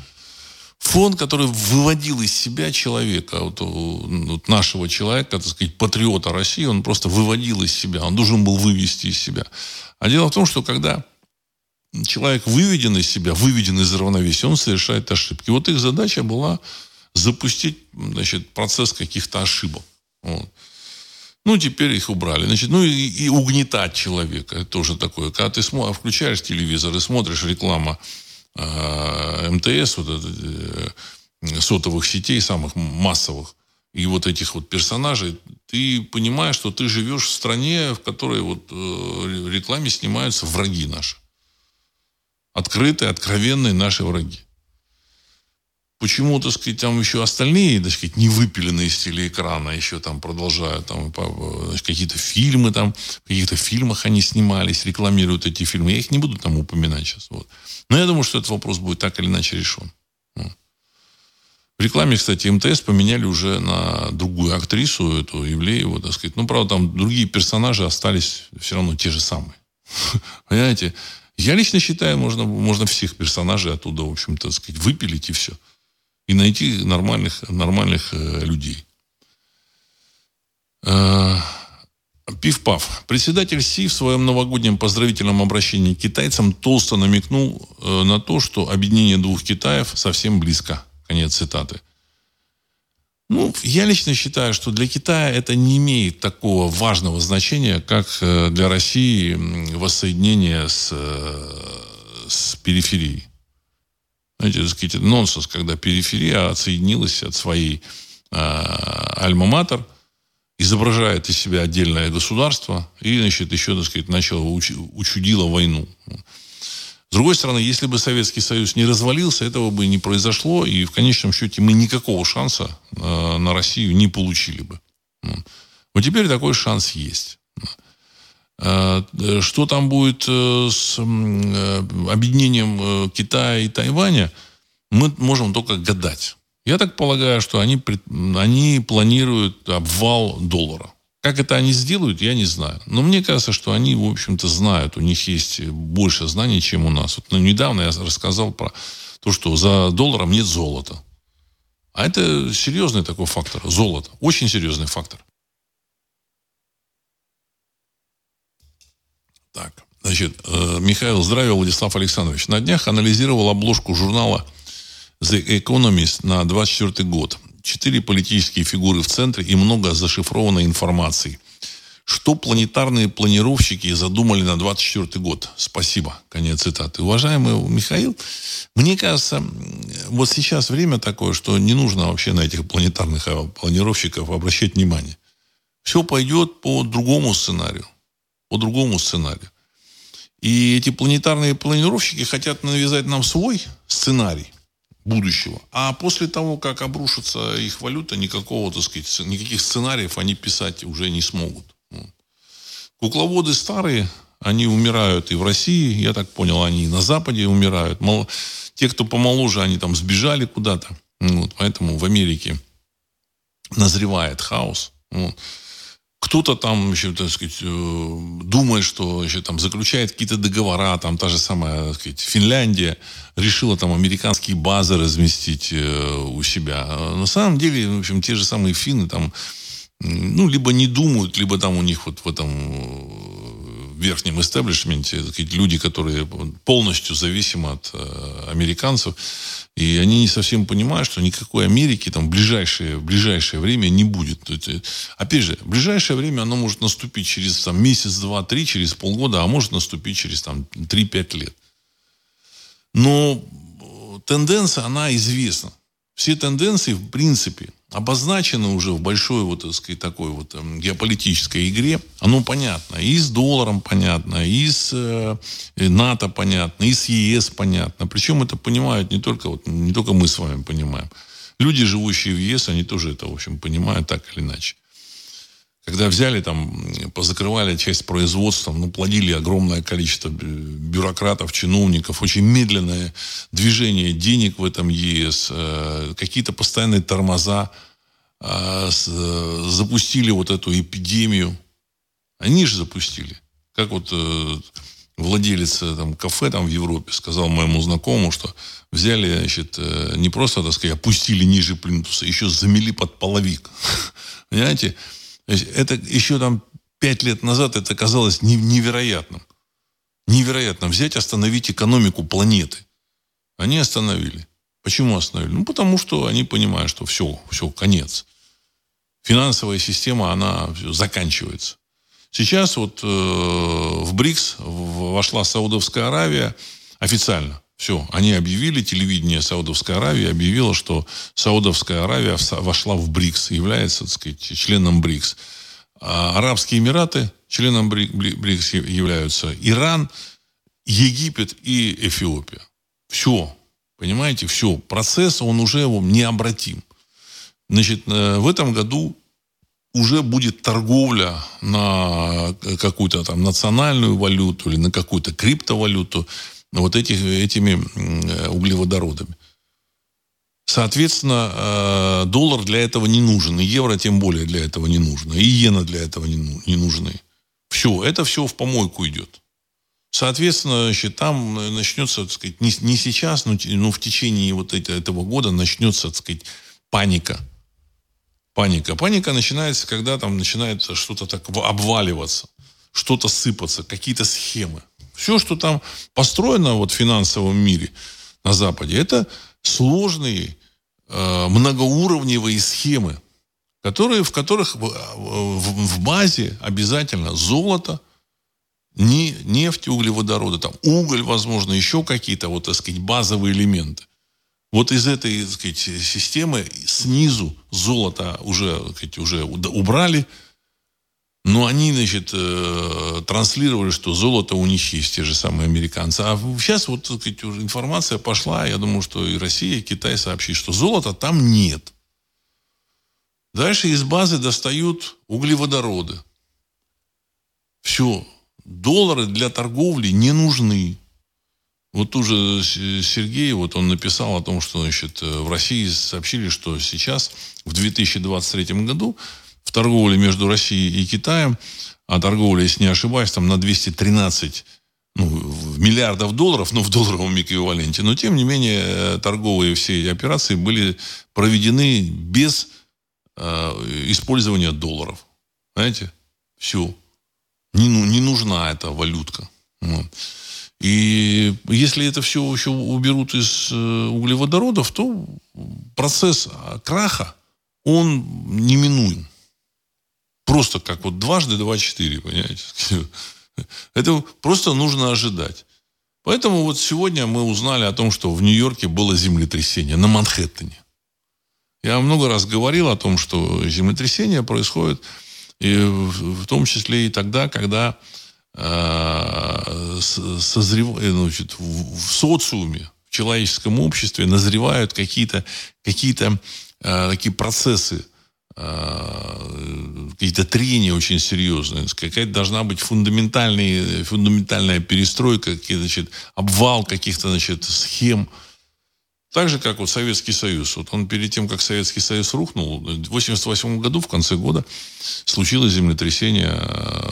фон, который выводил из себя человека, вот, вот нашего человека, так сказать, патриота России, он просто выводил из себя, он должен был вывести из себя. А дело в том, что когда человек выведен из себя, выведен из равновесия, он совершает ошибки. Вот их задача была запустить значит, процесс каких-то ошибок. Вот. Ну, теперь их убрали. Значит, ну и, и угнетать человека. Тоже такое. Когда ты смо... включаешь телевизор и смотришь реклама э, МТС, вот это, э, сотовых сетей, самых массовых, и вот этих вот персонажей, ты понимаешь, что ты живешь в стране, в которой вот э, рекламе снимаются враги наши. Открытые, откровенные наши враги почему, так сказать, там еще остальные, так сказать, не выпиленные из телеэкрана еще там продолжают, там, какие-то фильмы там, в каких-то фильмах они снимались, рекламируют эти фильмы. Я их не буду там упоминать сейчас. Вот. Но я думаю, что этот вопрос будет так или иначе решен. В рекламе, кстати, МТС поменяли уже на другую актрису, эту Евлееву, так сказать. Ну, правда, там другие персонажи остались все равно те же самые. Понимаете? Я лично считаю, можно, можно всех персонажей оттуда, в общем-то, сказать, выпилить и все и найти нормальных, нормальных э, людей. Э, Пив-пав. Председатель Си в своем новогоднем поздравительном обращении к китайцам толсто намекнул э, на то, что объединение двух Китаев совсем близко. Конец цитаты. Ну, я лично считаю, что для Китая это не имеет такого важного значения, как э, для России воссоединение с, с периферией. Знаете, так сказать, нонсенс, когда периферия отсоединилась от своей э, альма-матер, изображает из себя отдельное государство и, значит, еще, так сказать, начало уч, учудило войну. С другой стороны, если бы Советский Союз не развалился, этого бы не произошло, и в конечном счете мы никакого шанса э, на Россию не получили бы. Вот теперь такой шанс есть. Э, что там будет э, с э, объединением Китая и Тайваня, мы можем только гадать. Я так полагаю, что они, они планируют обвал доллара. Как это они сделают, я не знаю. Но мне кажется, что они, в общем-то, знают. У них есть больше знаний, чем у нас. Вот ну, недавно я рассказал про то, что за долларом нет золота. А это серьезный такой фактор. Золото. Очень серьезный фактор. Так, значит, э, Михаил, здравия, Владислав Александрович. На днях анализировал обложку журнала The Economist на 24 год. Четыре политические фигуры в центре и много зашифрованной информации. Что планетарные планировщики задумали на 24 год? Спасибо. Конец цитаты. Уважаемый Михаил, мне кажется, вот сейчас время такое, что не нужно вообще на этих планетарных планировщиков обращать внимание. Все пойдет по другому сценарию по другому сценарию. И эти планетарные планировщики хотят навязать нам свой сценарий будущего. А после того, как обрушится их валюта, никакого, так сказать, никаких сценариев они писать уже не смогут. Кукловоды старые, они умирают и в России, я так понял, они и на Западе умирают. Мол, те, кто помоложе, они там сбежали куда-то. Вот, поэтому в Америке назревает хаос. Вот. Кто-то там еще, так сказать, э, думает, что еще там заключает какие-то договора, там та же самая, так сказать, Финляндия решила там американские базы разместить э, у себя. А на самом деле, в общем, те же самые финны там, ну, либо не думают, либо там у них вот в этом э, верхнем истеблишменте люди, которые полностью зависимы от американцев, и они не совсем понимают, что никакой Америки там в ближайшее, в ближайшее время не будет. Опять же, в ближайшее время оно может наступить через там, месяц, два, три, через полгода, а может наступить через там, 3-5 лет. Но тенденция, она известна. Все тенденции, в принципе, обозначено уже в большой вот, так сказать, такой вот эм, геополитической игре, оно понятно. И с долларом понятно, и с э, НАТО понятно, и с ЕС понятно. Причем это понимают не только, вот, не только мы с вами понимаем. Люди, живущие в ЕС, они тоже это, в общем, понимают так или иначе. Когда взяли там, позакрывали часть производства, ну, плодили огромное количество бюрократов, чиновников, очень медленное движение денег в этом ЕС, э, какие-то постоянные тормоза, э, запустили вот эту эпидемию. Они же запустили. Как вот э, владелец э, там, кафе там, в Европе сказал моему знакомому, что взяли, значит, э, не просто, так сказать, опустили ниже плинтуса, еще замели под половик. Понимаете? Это еще там пять лет назад это казалось невероятным. Невероятно. Взять, остановить экономику планеты. Они остановили. Почему остановили? Ну, потому что они понимают, что все, все, конец. Финансовая система, она заканчивается. Сейчас вот э, в БРИКС вошла Саудовская Аравия официально. Все, они объявили, телевидение Саудовской Аравии объявило, что Саудовская Аравия вошла в БРИКС, является, так сказать, членом БРИКС. А Арабские Эмираты членом БРИКС являются Иран, Египет и Эфиопия. Все, понимаете, все. Процесс, он уже необратим. Значит, э, в этом году уже будет торговля на какую-то там национальную валюту или на какую-то криптовалюту вот этих, этими углеводородами. Соответственно, э, доллар для этого не нужен, и евро тем более для этого не нужно, и иена для этого не, ну, не нужны. Все, это все в помойку идет. Соответственно, значит, там начнется, так сказать, не, не сейчас, но, но в течение вот этого года начнется, так сказать, паника – паника. Паника начинается, когда там начинает что-то так обваливаться, что-то сыпаться, какие-то схемы. Все, что там построено вот в финансовом мире на Западе, это сложные э, многоуровневые схемы, которые, в которых в, в, в базе обязательно золото, не, нефть, углеводороды, там уголь, возможно, еще какие-то вот, так сказать, базовые элементы. Вот из этой так сказать, системы снизу золото уже, так сказать, уже убрали, но они, значит, э, транслировали, что золото у есть, те же самые американцы. А сейчас вот так сказать, информация пошла, я думаю, что и Россия, и Китай сообщит, что золота там нет. Дальше из базы достают углеводороды. Все. Доллары для торговли не нужны. Вот уже Сергей, вот он написал о том, что значит, э, в России сообщили, что сейчас, в 2023 году, торговле между Россией и Китаем, а торговля, если не ошибаюсь, там на 213 ну, миллиардов долларов, ну, в долларовом эквиваленте, но, тем не менее, э, торговые все операции были проведены без э, использования долларов. Знаете? Все. Не, ну, не нужна эта валютка. Вот. И если это все еще уберут из э, углеводородов, то процесс краха, он неминуем. Просто как вот дважды два четыре, понимаете? Это просто нужно ожидать. Поэтому вот сегодня мы узнали о том, что в Нью-Йорке было землетрясение на Манхэттене. Я много раз говорил о том, что землетрясения происходят и в том числе и тогда, когда Э, созрев... Э, значит, в социуме, в человеческом обществе назревают какие-то какие э, такие процессы, какие-то трения очень серьезные. Какая-то должна быть фундаментальная, фундаментальная перестройка, значит, обвал каких-то значит, схем. Так же, как вот Советский Союз. Вот он перед тем, как Советский Союз рухнул, в 1988 году, в конце года, случилось землетрясение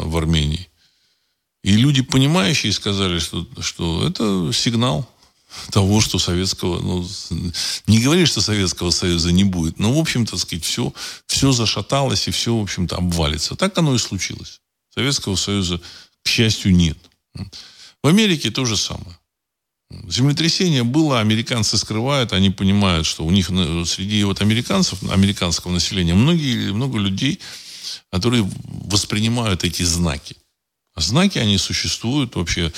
в Армении. И люди, понимающие, сказали, что, что это сигнал того, что советского, ну, не говори, что Советского Союза не будет, но, в общем-то, сказать, все, все зашаталось и все, в общем-то, обвалится. Так оно и случилось. Советского Союза, к счастью, нет. В Америке то же самое. Землетрясение было, американцы скрывают, они понимают, что у них среди вот американцев, американского населения, многие, много людей, которые воспринимают эти знаки. Знаки, они существуют вообще.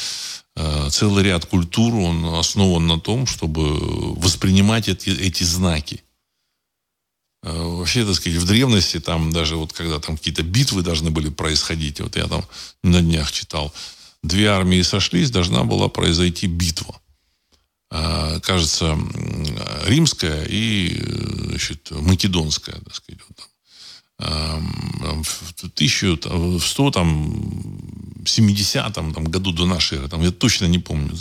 Э, целый ряд культур, он основан на том, чтобы воспринимать эти, эти знаки. Э, вообще, так сказать, в древности, там даже вот когда там какие-то битвы должны были происходить, вот я там на днях читал, две армии сошлись, должна была произойти битва. Э, кажется, римская и значит, македонская, так сказать. Вот там. В 1100 там 70-м там, году до нашей эры, там, я точно не помню.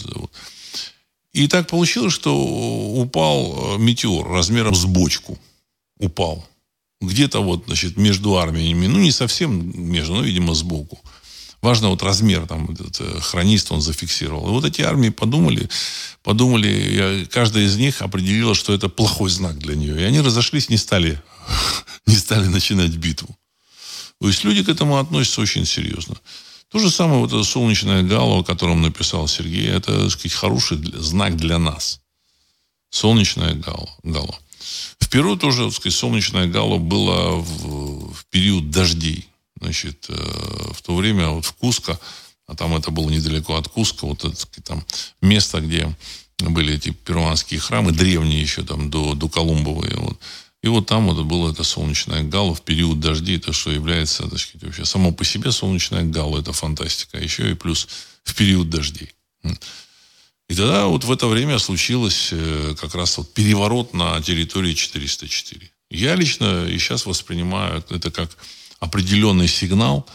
И так получилось, что упал э, метеор размером с бочку. Упал. Где-то вот, значит, между армиями, ну, не совсем между, но, видимо, сбоку. Важно вот размер, там, этот э, хронист он зафиксировал. И вот эти армии подумали, подумали, каждая из них определила, что это плохой знак для нее. И они разошлись, не стали, не стали начинать битву. То есть люди к этому относятся очень серьезно. То же самое вот это солнечное гало, о котором написал Сергей, это, так сказать, хороший знак для нас. Солнечное гало. гало. В Перу тоже, так сказать, солнечное гало было в, в период дождей. Значит, э, в то время вот в Куско, а там это было недалеко от Куска, вот это там место, где были эти перуанские храмы, древние еще там до, до Колумбовые. Вот. И вот там вот было это солнечное гало в период дождей, то, что является, так сказать, вообще само по себе солнечное гало, это фантастика. Еще и плюс в период дождей. И тогда вот в это время случилось э, как раз вот переворот на территории 404. Я лично и сейчас воспринимаю это как определенный сигнал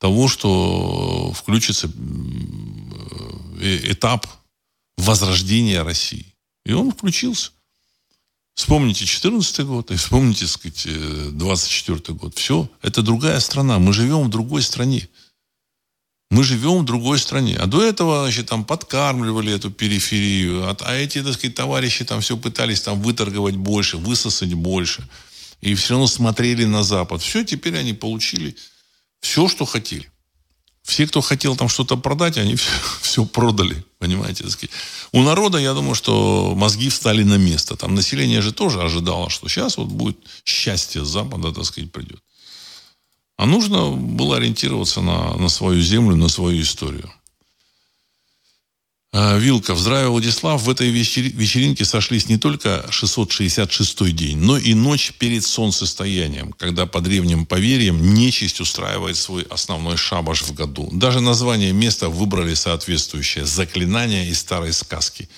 того, что включится э, этап возрождения России. И он включился. Вспомните 14 год и вспомните, так сказать, 24 э, год. Все, это другая страна. Мы живем в другой стране. Мы живем в другой стране. А до этого, значит, там подкармливали эту периферию. А, а эти, так сказать, товарищи там все пытались там выторговать больше, высосать больше. И все равно смотрели на Запад. Все, теперь они получили все, что хотели. Все, кто хотел там что-то продать, они все, все продали. Понимаете? У народа, я думаю, что мозги встали на место. Там население же тоже ожидало, что сейчас вот будет счастье с Запада, так сказать, придет. А нужно было ориентироваться на, на свою землю, на свою историю. А, Вилка, здравия, Владислав. В этой вечеринке сошлись не только 666-й день, но и ночь перед солнцестоянием, когда по древним поверьям нечисть устраивает свой основной шабаш в году. Даже название места выбрали соответствующее заклинание из старой сказки.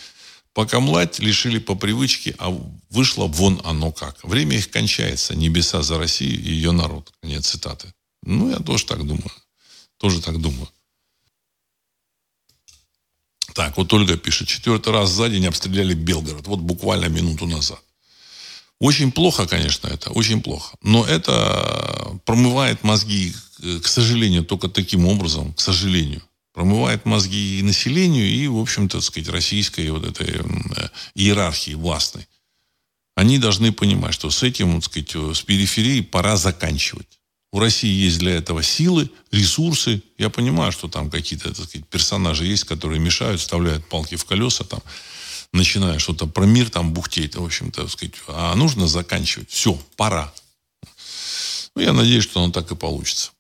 Пока млать лишили по привычке, а вышло вон оно как. Время их кончается. Небеса за Россию и ее народ. Конец цитаты. Ну, я тоже так думаю. Тоже так думаю. Так, вот Ольга пишет, четвертый раз за день обстреляли Белгород. Вот буквально минуту назад. Очень плохо, конечно, это, очень плохо. Но это промывает мозги, к сожалению, только таким образом, к сожалению. Промывает мозги и населению, и, в общем-то, сказать, российской вот этой э, иерархии властной. Они должны понимать, что с этим, так сказать, с периферией пора заканчивать. У России есть для этого силы, ресурсы. Я понимаю, что там какие-то сказать, персонажи есть, которые мешают, вставляют палки в колеса, там, начиная что-то про мир там бухтеть, в общем-то, сказать. А нужно заканчивать. Все, пора. Ну, я надеюсь, что оно так и получится.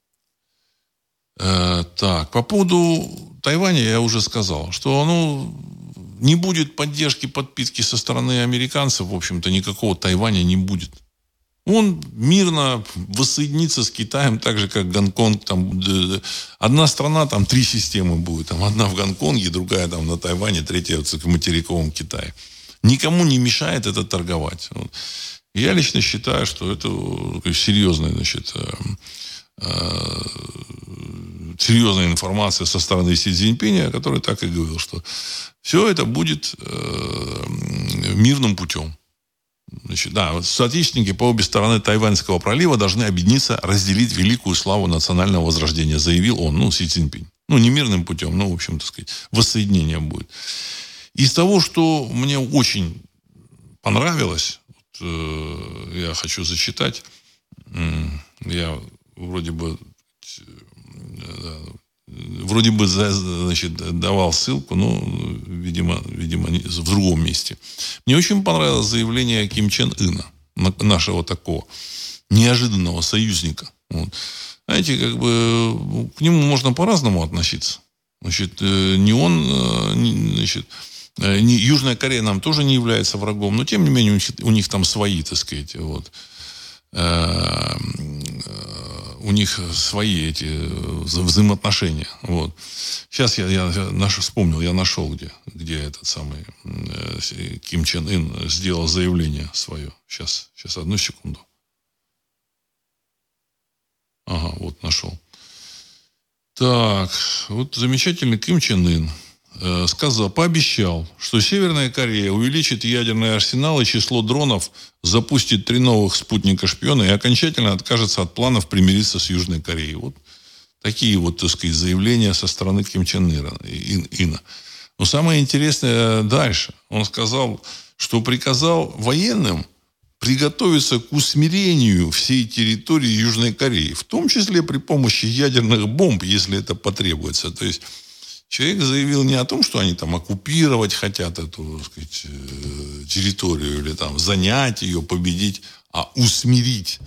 Э, так, по поводу Тайваня я уже сказал, что ну, не будет поддержки, подпитки со стороны американцев, в общем-то, никакого Тайваня не будет он мирно воссоединится с Китаем, так же, как Гонконг. Там, одна страна, там три системы будет. Там одна в Гонконге, другая там на Тайване, третья в материковом Китае. Никому не мешает это торговать. Я лично считаю, что это серьезная, значит, э, э, серьезная информация со стороны Си Цзиньпиня, который так и говорил, что все это будет э, мирным путем. Значит, да, соотечественники по обе стороны Тайваньского пролива должны объединиться, разделить великую славу национального возрождения, заявил он, ну, Си Цзиньпинь. Ну, не мирным путем, но, в общем, так сказать, воссоединение будет. Из того, что мне очень понравилось, вот, э, я хочу зачитать, э, я вроде бы э, вроде бы значит, давал ссылку, но, видимо, видимо, в другом месте. Мне очень понравилось заявление Ким Чен Ына, нашего такого неожиданного союзника. Вот. Знаете, как бы к нему можно по-разному относиться. Значит, э, не он, э, значит, э, не, Южная Корея нам тоже не является врагом, но тем не менее у них, у них там свои, так сказать, вот у них свои эти э, взаимоотношения. Вот. Сейчас я, я наш, вспомнил, я нашел, где, где этот самый э, Ким Чен Ын сделал заявление свое. Сейчас, сейчас, одну секунду. Ага, вот нашел. Так, вот замечательный Ким Чен Ын Э, сказал, пообещал, что Северная Корея увеличит ядерный арсенал и число дронов, запустит три новых спутника-шпиона и окончательно откажется от планов примириться с Южной Кореей. Вот Такие вот, так сказать, заявления со стороны Ким Чен Ина. Но самое интересное дальше. Он сказал, что приказал военным приготовиться к усмирению всей территории Южной Кореи, в том числе при помощи ядерных бомб, если это потребуется. То есть человек заявил не о том, что они там оккупировать хотят эту сказать, э, территорию или там занять ее, победить, а усмирить.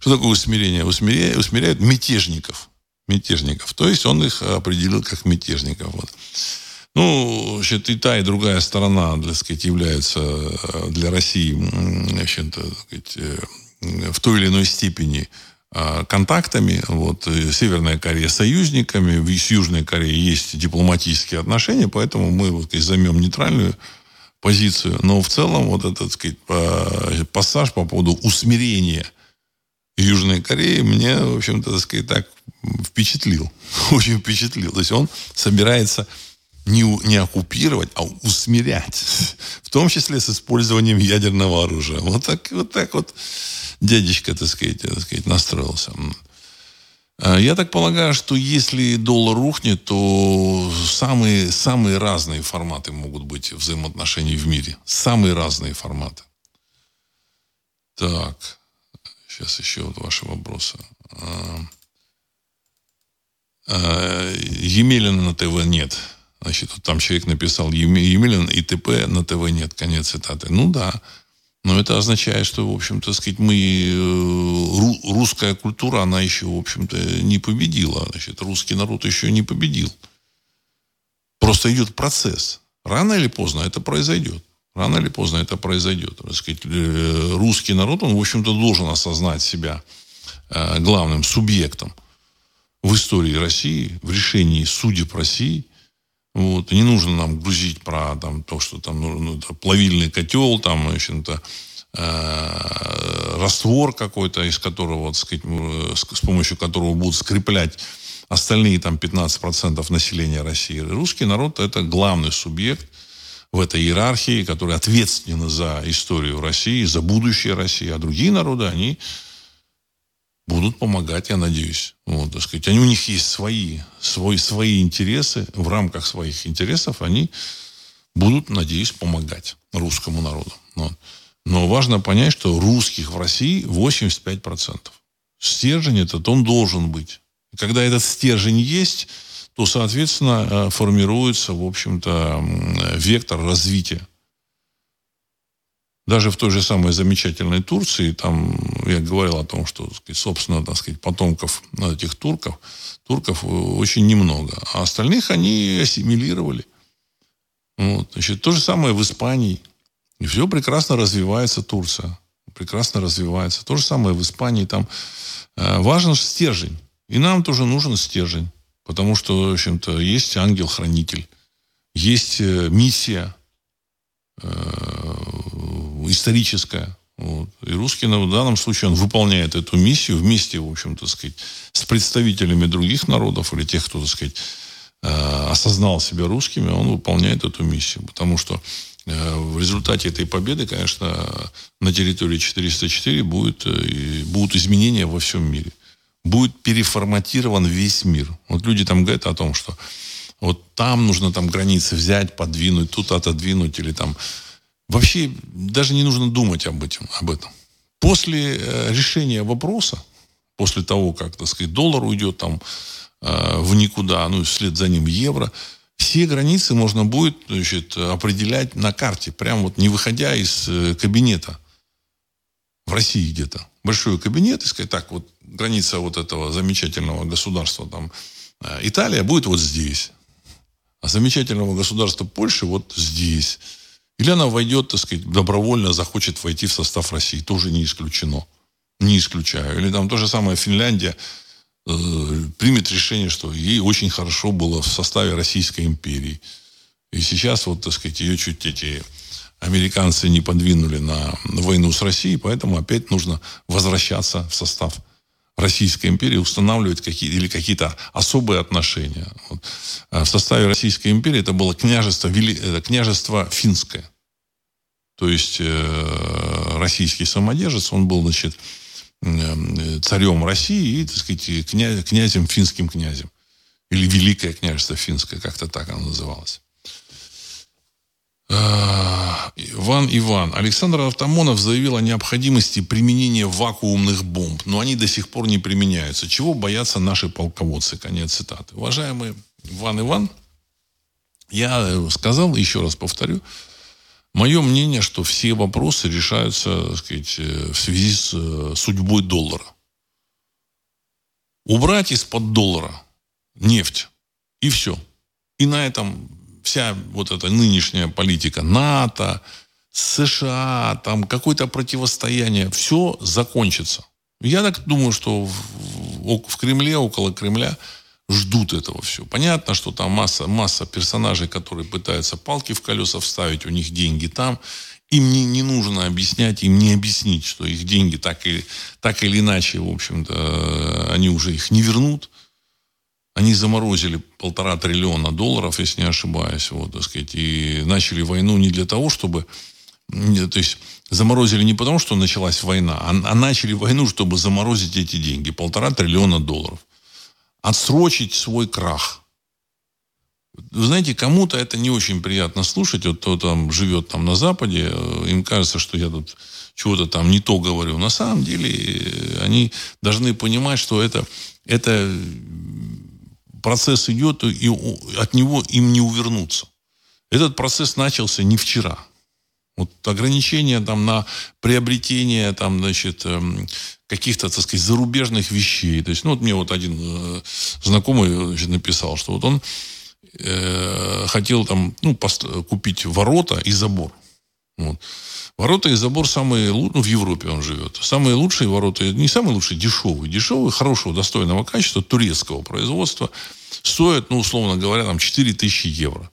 Что такое усмирение? Усмиряют, усмиряют мятежников. Мятежников. То есть он их определил как мятежников. Вот. Ну, значит, и та, и другая сторона, так сказать, являются э, для России, значит, так сказать, э, в той или иной степени контактами. Вот, Северная Корея союзниками, с Южной Кореей есть дипломатические отношения, поэтому мы вот, займем нейтральную позицию. Но в целом вот этот, сказать, пассаж по поводу усмирения Южной Кореи мне, в общем-то, так сказать, так впечатлил. Очень впечатлил. То есть он собирается не, не оккупировать, а усмирять. В том числе с использованием ядерного оружия. Вот так вот, так вот дядечка, так сказать, так сказать, настроился. А, я так полагаю, что если доллар рухнет, то самые, самые разные форматы могут быть взаимоотношений в мире. Самые разные форматы. Так, сейчас еще вот ваши вопросы. А, а, Емелина на ТВ нет. Значит, вот там человек написал Емелин и ТП на ТВ нет, конец цитаты. Ну да, но это означает, что, в общем-то, сказать, мы, э, русская культура, она еще, в общем-то, не победила. Значит, русский народ еще не победил. Просто идет процесс. Рано или поздно это произойдет. Рано или поздно это произойдет. Так сказать, э, русский народ, он, в общем-то, должен осознать себя э, главным субъектом в истории России, в решении судеб России – вот. не нужно нам грузить про там, то, что там ну, ну плавильный котел, там, в общем-то, э, раствор какой-то, из которого, вот, сказать, с помощью которого будут скреплять остальные там 15% населения России. Русский народ это главный субъект в этой иерархии, который ответственен за историю России, за будущее России, а другие народы, они будут помогать, я надеюсь. Вот, так сказать. Они, у них есть свои, свои, свои интересы. В рамках своих интересов они будут, надеюсь, помогать русскому народу. Вот. Но важно понять, что русских в России 85%. Стержень этот, он должен быть. когда этот стержень есть, то, соответственно, э, формируется, в общем-то, вектор развития даже в той же самой замечательной Турции, там я говорил о том, что, собственно, так сказать, потомков этих турков, турков очень немного. А остальных они ассимилировали. Вот. Значит, то же самое в Испании. И все прекрасно развивается Турция. Прекрасно развивается. То же самое в Испании. Там э, важен стержень. И нам тоже нужен стержень. Потому что, в общем-то, есть ангел-хранитель. Есть э, миссия э, историческая. Вот. И русский в данном случае он выполняет эту миссию вместе, в общем-то, сказать, с представителями других народов или тех, кто, так сказать, э, осознал себя русскими, он выполняет эту миссию. Потому что э, в результате этой победы, конечно, на территории 404 будет, э, будут изменения во всем мире. Будет переформатирован весь мир. Вот люди там говорят о том, что вот там нужно там границы взять, подвинуть, тут отодвинуть или там Вообще даже не нужно думать об этом. Об этом. После э, решения вопроса, после того, как, так сказать, доллар уйдет там э, в никуда, ну, вслед за ним евро, все границы можно будет значит, определять на карте, прямо вот не выходя из э, кабинета в России где-то. Большой кабинет, и сказать, так, вот граница вот этого замечательного государства, там, Италия будет вот здесь. А замечательного государства Польши вот здесь. Или она войдет, так сказать, добровольно захочет войти в состав России. Тоже не исключено. Не исключаю. Или там то же самое Финляндия э, примет решение, что ей очень хорошо было в составе Российской империи. И сейчас, вот, так сказать, ее чуть эти американцы не подвинули на войну с Россией, поэтому опять нужно возвращаться в состав Российской империи, устанавливать какие или какие-то особые отношения. Вот. А в составе Российской империи это было княжество, вели, это княжество финское. То есть э, российский самодержец, он был, значит, царем России и, так сказать, князем, финским князем. Или Великое княжество финское, как-то так оно называлось. Иван Иван. Александр Автомонов заявил о необходимости применения вакуумных бомб, но они до сих пор не применяются. Чего боятся наши полководцы? Конец цитаты. Уважаемый Иван Иван, я сказал, еще раз повторю, мое мнение, что все вопросы решаются так сказать, в связи с э, судьбой доллара. Убрать из-под доллара нефть, и все. И на этом вся вот эта нынешняя политика НАТО, США, там какое-то противостояние, все закончится. Я так думаю, что в, в Кремле, около Кремля ждут этого все. Понятно, что там масса, масса персонажей, которые пытаются палки в колеса вставить, у них деньги там. Им не, не нужно объяснять, им не объяснить, что их деньги так или, так или иначе, в общем-то, они уже их не вернут. Они заморозили полтора триллиона долларов, если не ошибаюсь, вот, так сказать, и начали войну не для того, чтобы... То есть заморозили не потому, что началась война, а, а начали войну, чтобы заморозить эти деньги. Полтора триллиона долларов. Отсрочить свой крах. Вы знаете, кому-то это не очень приятно слушать. Вот кто там живет там на Западе, э, им кажется, что я тут чего-то там не то говорю. На самом деле э, они должны понимать, что это, это процесс идет, и от него им не увернуться. Этот процесс начался не вчера. Вот ограничения там на приобретение там, значит, эм, каких-то, так сказать, зарубежных вещей. То есть, ну, вот мне вот один э, знакомый значит, написал, что вот он э, хотел там, ну, пост- купить ворота и забор. Вот. Ворота и забор самые, ну, в Европе он живет. Самые лучшие ворота, не самые лучшие, дешевые. Дешевые, хорошего, достойного качества, турецкого производства, стоят, ну, условно говоря, там 4 тысячи евро.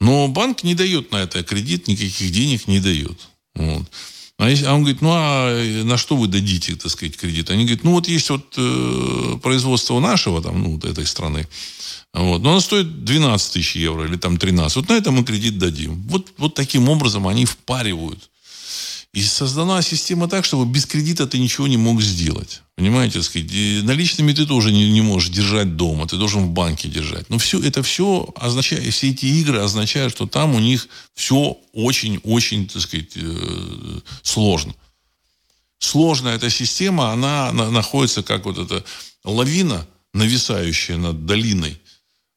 Но банк не дает на это кредит, никаких денег не дает. Вот. А, а он говорит, ну а на что вы дадите, так сказать, кредит? Они говорят, ну вот есть вот э, производство нашего, там, ну, вот этой страны, вот. Но она стоит 12 тысяч евро или там 13. Вот на это мы кредит дадим. Вот, вот таким образом они впаривают. И создана система так, чтобы без кредита ты ничего не мог сделать. Понимаете, сказать, наличными ты тоже не, не можешь держать дома, ты должен в банке держать. Но все, это все означает, все эти игры означают, что там у них все очень-очень, так сказать, э, сложно. Сложная эта система, она находится как вот эта лавина, нависающая над долиной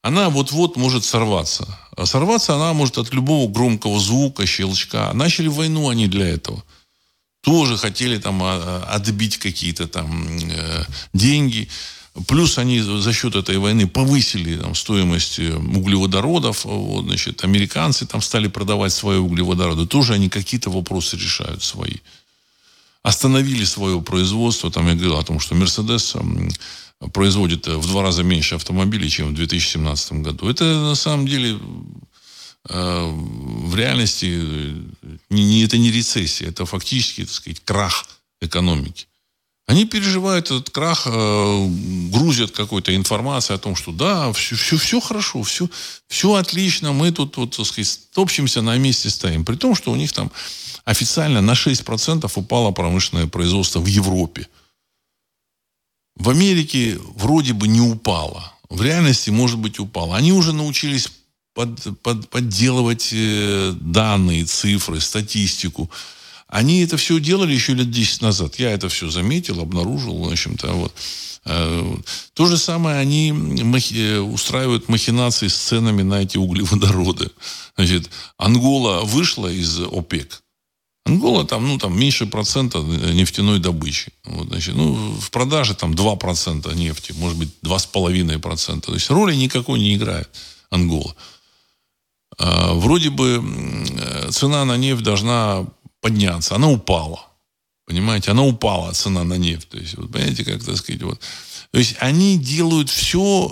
она вот-вот может сорваться. А сорваться она может от любого громкого звука, щелчка. Начали войну они для этого. Тоже хотели там а, отбить какие-то там э, деньги. Плюс они за счет этой войны повысили там, стоимость э, углеводородов. Вот, значит, американцы там стали продавать свои углеводороды. Тоже они какие-то вопросы решают свои. Остановили свое производство. Там я говорил о том, что Мерседес производит в два раза меньше автомобилей, чем в 2017 году. Это на самом деле э, в реальности не, не, это не рецессия, это фактически, так сказать, крах экономики. Они переживают этот крах, э, грузят какой-то информацией о том, что да, все, все, все хорошо, все, все отлично, мы тут, вот, так сказать, топчемся на месте стоим. При том, что у них там официально на 6% упало промышленное производство в Европе в Америке вроде бы не упало. В реальности, может быть, упало. Они уже научились под, под, подделывать э, данные, цифры, статистику. Они это все делали еще лет 10 назад. Я это все заметил, обнаружил, в общем-то. Вот. Э, то же самое они махи, устраивают махинации с ценами на эти углеводороды. Значит, Ангола вышла из ОПЕК. Ангола там, ну, там меньше процента нефтяной добычи. Вот, значит, ну, в продаже там 2% нефти, может быть, 2,5%. То есть роли никакой не играет Ангола. А, вроде бы цена на нефть должна подняться. Она упала. Понимаете? Она упала, цена на нефть. То есть, вот, понимаете, как так сказать, вот. То есть они делают все,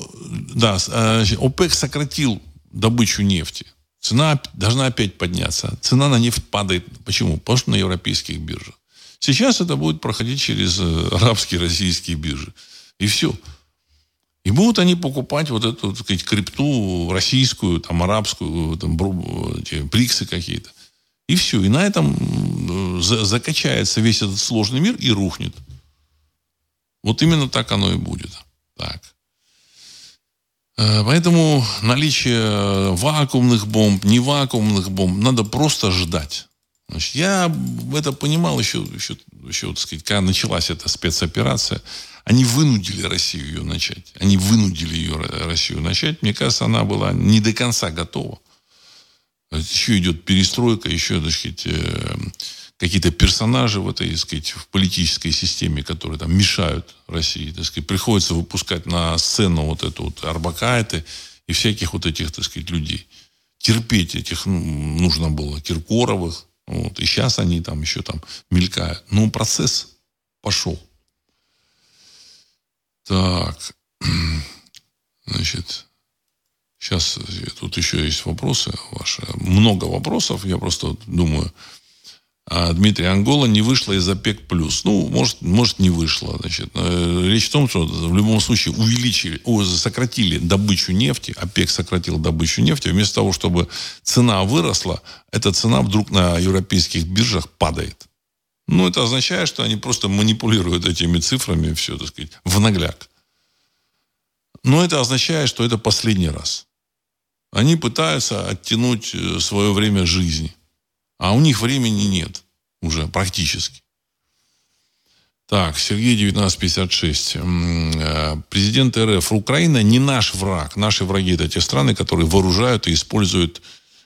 да, а, ОПЕК сократил добычу нефти. Цена должна опять подняться. Цена на нефть падает. Почему? Потому что на европейских биржах. Сейчас это будет проходить через э, арабские, российские биржи. И все. И будут они покупать вот эту, так сказать, крипту российскую, там, арабскую, там, эти, приксы какие-то. И все. И на этом закачается весь этот сложный мир и рухнет. Вот именно так оно и будет. Так. Э, поэтому наличие вакуумных бомб, не вакуумных бомб, надо просто ждать. Значит, я это понимал еще, еще, еще так сказать, когда началась эта спецоперация. Они вынудили Россию ее начать. Они вынудили ее, Россию начать. Мне кажется, она была не до конца готова. Еще идет перестройка, еще, так сказать, э, какие-то персонажи в этой, так сказать, в политической системе, которые там мешают России, так сказать, приходится выпускать на сцену вот эту вот Арбакайте и всяких вот этих, так сказать, людей. Терпеть этих ну, нужно было, Киркоровых, вот, и сейчас они там еще там мелькают. Но процесс пошел. Так, значит, сейчас тут еще есть вопросы ваши. Много вопросов, я просто думаю, а Дмитрий Ангола не вышла из ОПЕК+. плюс. Ну, может, может не вышла. Значит. Э, речь в том, что в любом случае увеличили, сократили добычу нефти, ОПЕК сократил добычу нефти, вместо того, чтобы цена выросла, эта цена вдруг на европейских биржах падает. Ну, это означает, что они просто манипулируют этими цифрами, все, так сказать, в нагляк. Но это означает, что это последний раз. Они пытаются оттянуть э, свое время жизни. А у них времени нет уже практически. Так, Сергей 1956. Э, президент РФ. Украина не наш враг. Наши враги это те страны, которые вооружают и используют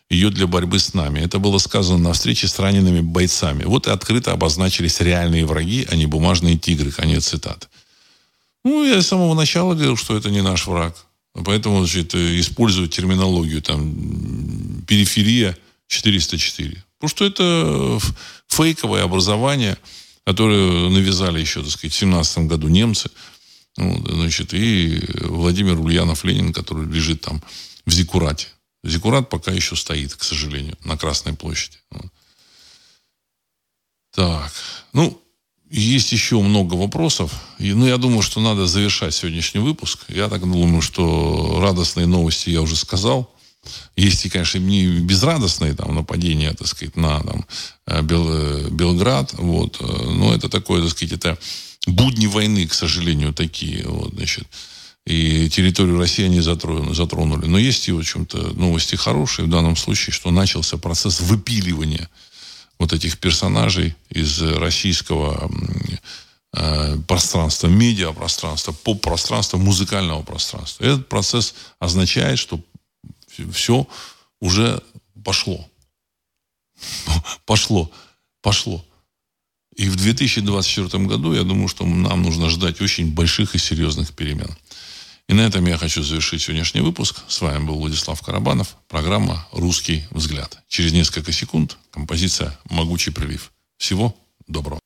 ее для борьбы с нами. Это было сказано на встрече с ранеными бойцами. Вот и открыто обозначились реальные враги, а не бумажные тигры. Конец цитаты. Ну, я с самого начала говорил, что это не наш враг. Поэтому, значит, использовать терминологию там периферия 404. Потому что это фейковое образование, которое навязали еще, так сказать, в 17 году немцы. Вот, значит, и Владимир Ульянов Ленин, который лежит там в Зикурате. Зикурат пока еще стоит, к сожалению, на Красной площади. Вот. Так, ну, есть еще много вопросов. И, ну, я думаю, что надо завершать сегодняшний выпуск. Я так думаю, что радостные новости я уже сказал. Есть и, конечно, не безрадостные там нападения, так сказать, на там, э, Бел, э, Белград, вот, э, но это такое, так сказать, это будни войны, к сожалению, такие, вот, значит, и территорию России они затронули, затронули. Но есть и, в общем-то, новости хорошие в данном случае, что начался процесс выпиливания вот этих персонажей из российского пространства, медиапространства, поп-пространства, музыкального пространства. Этот процесс означает, что все уже пошло. Пошло. Пошло. И в 2024 году, я думаю, что нам нужно ждать очень больших и серьезных перемен. И на этом я хочу завершить сегодняшний выпуск. С вами был Владислав Карабанов. Программа «Русский взгляд». Через несколько секунд композиция «Могучий прилив». Всего доброго.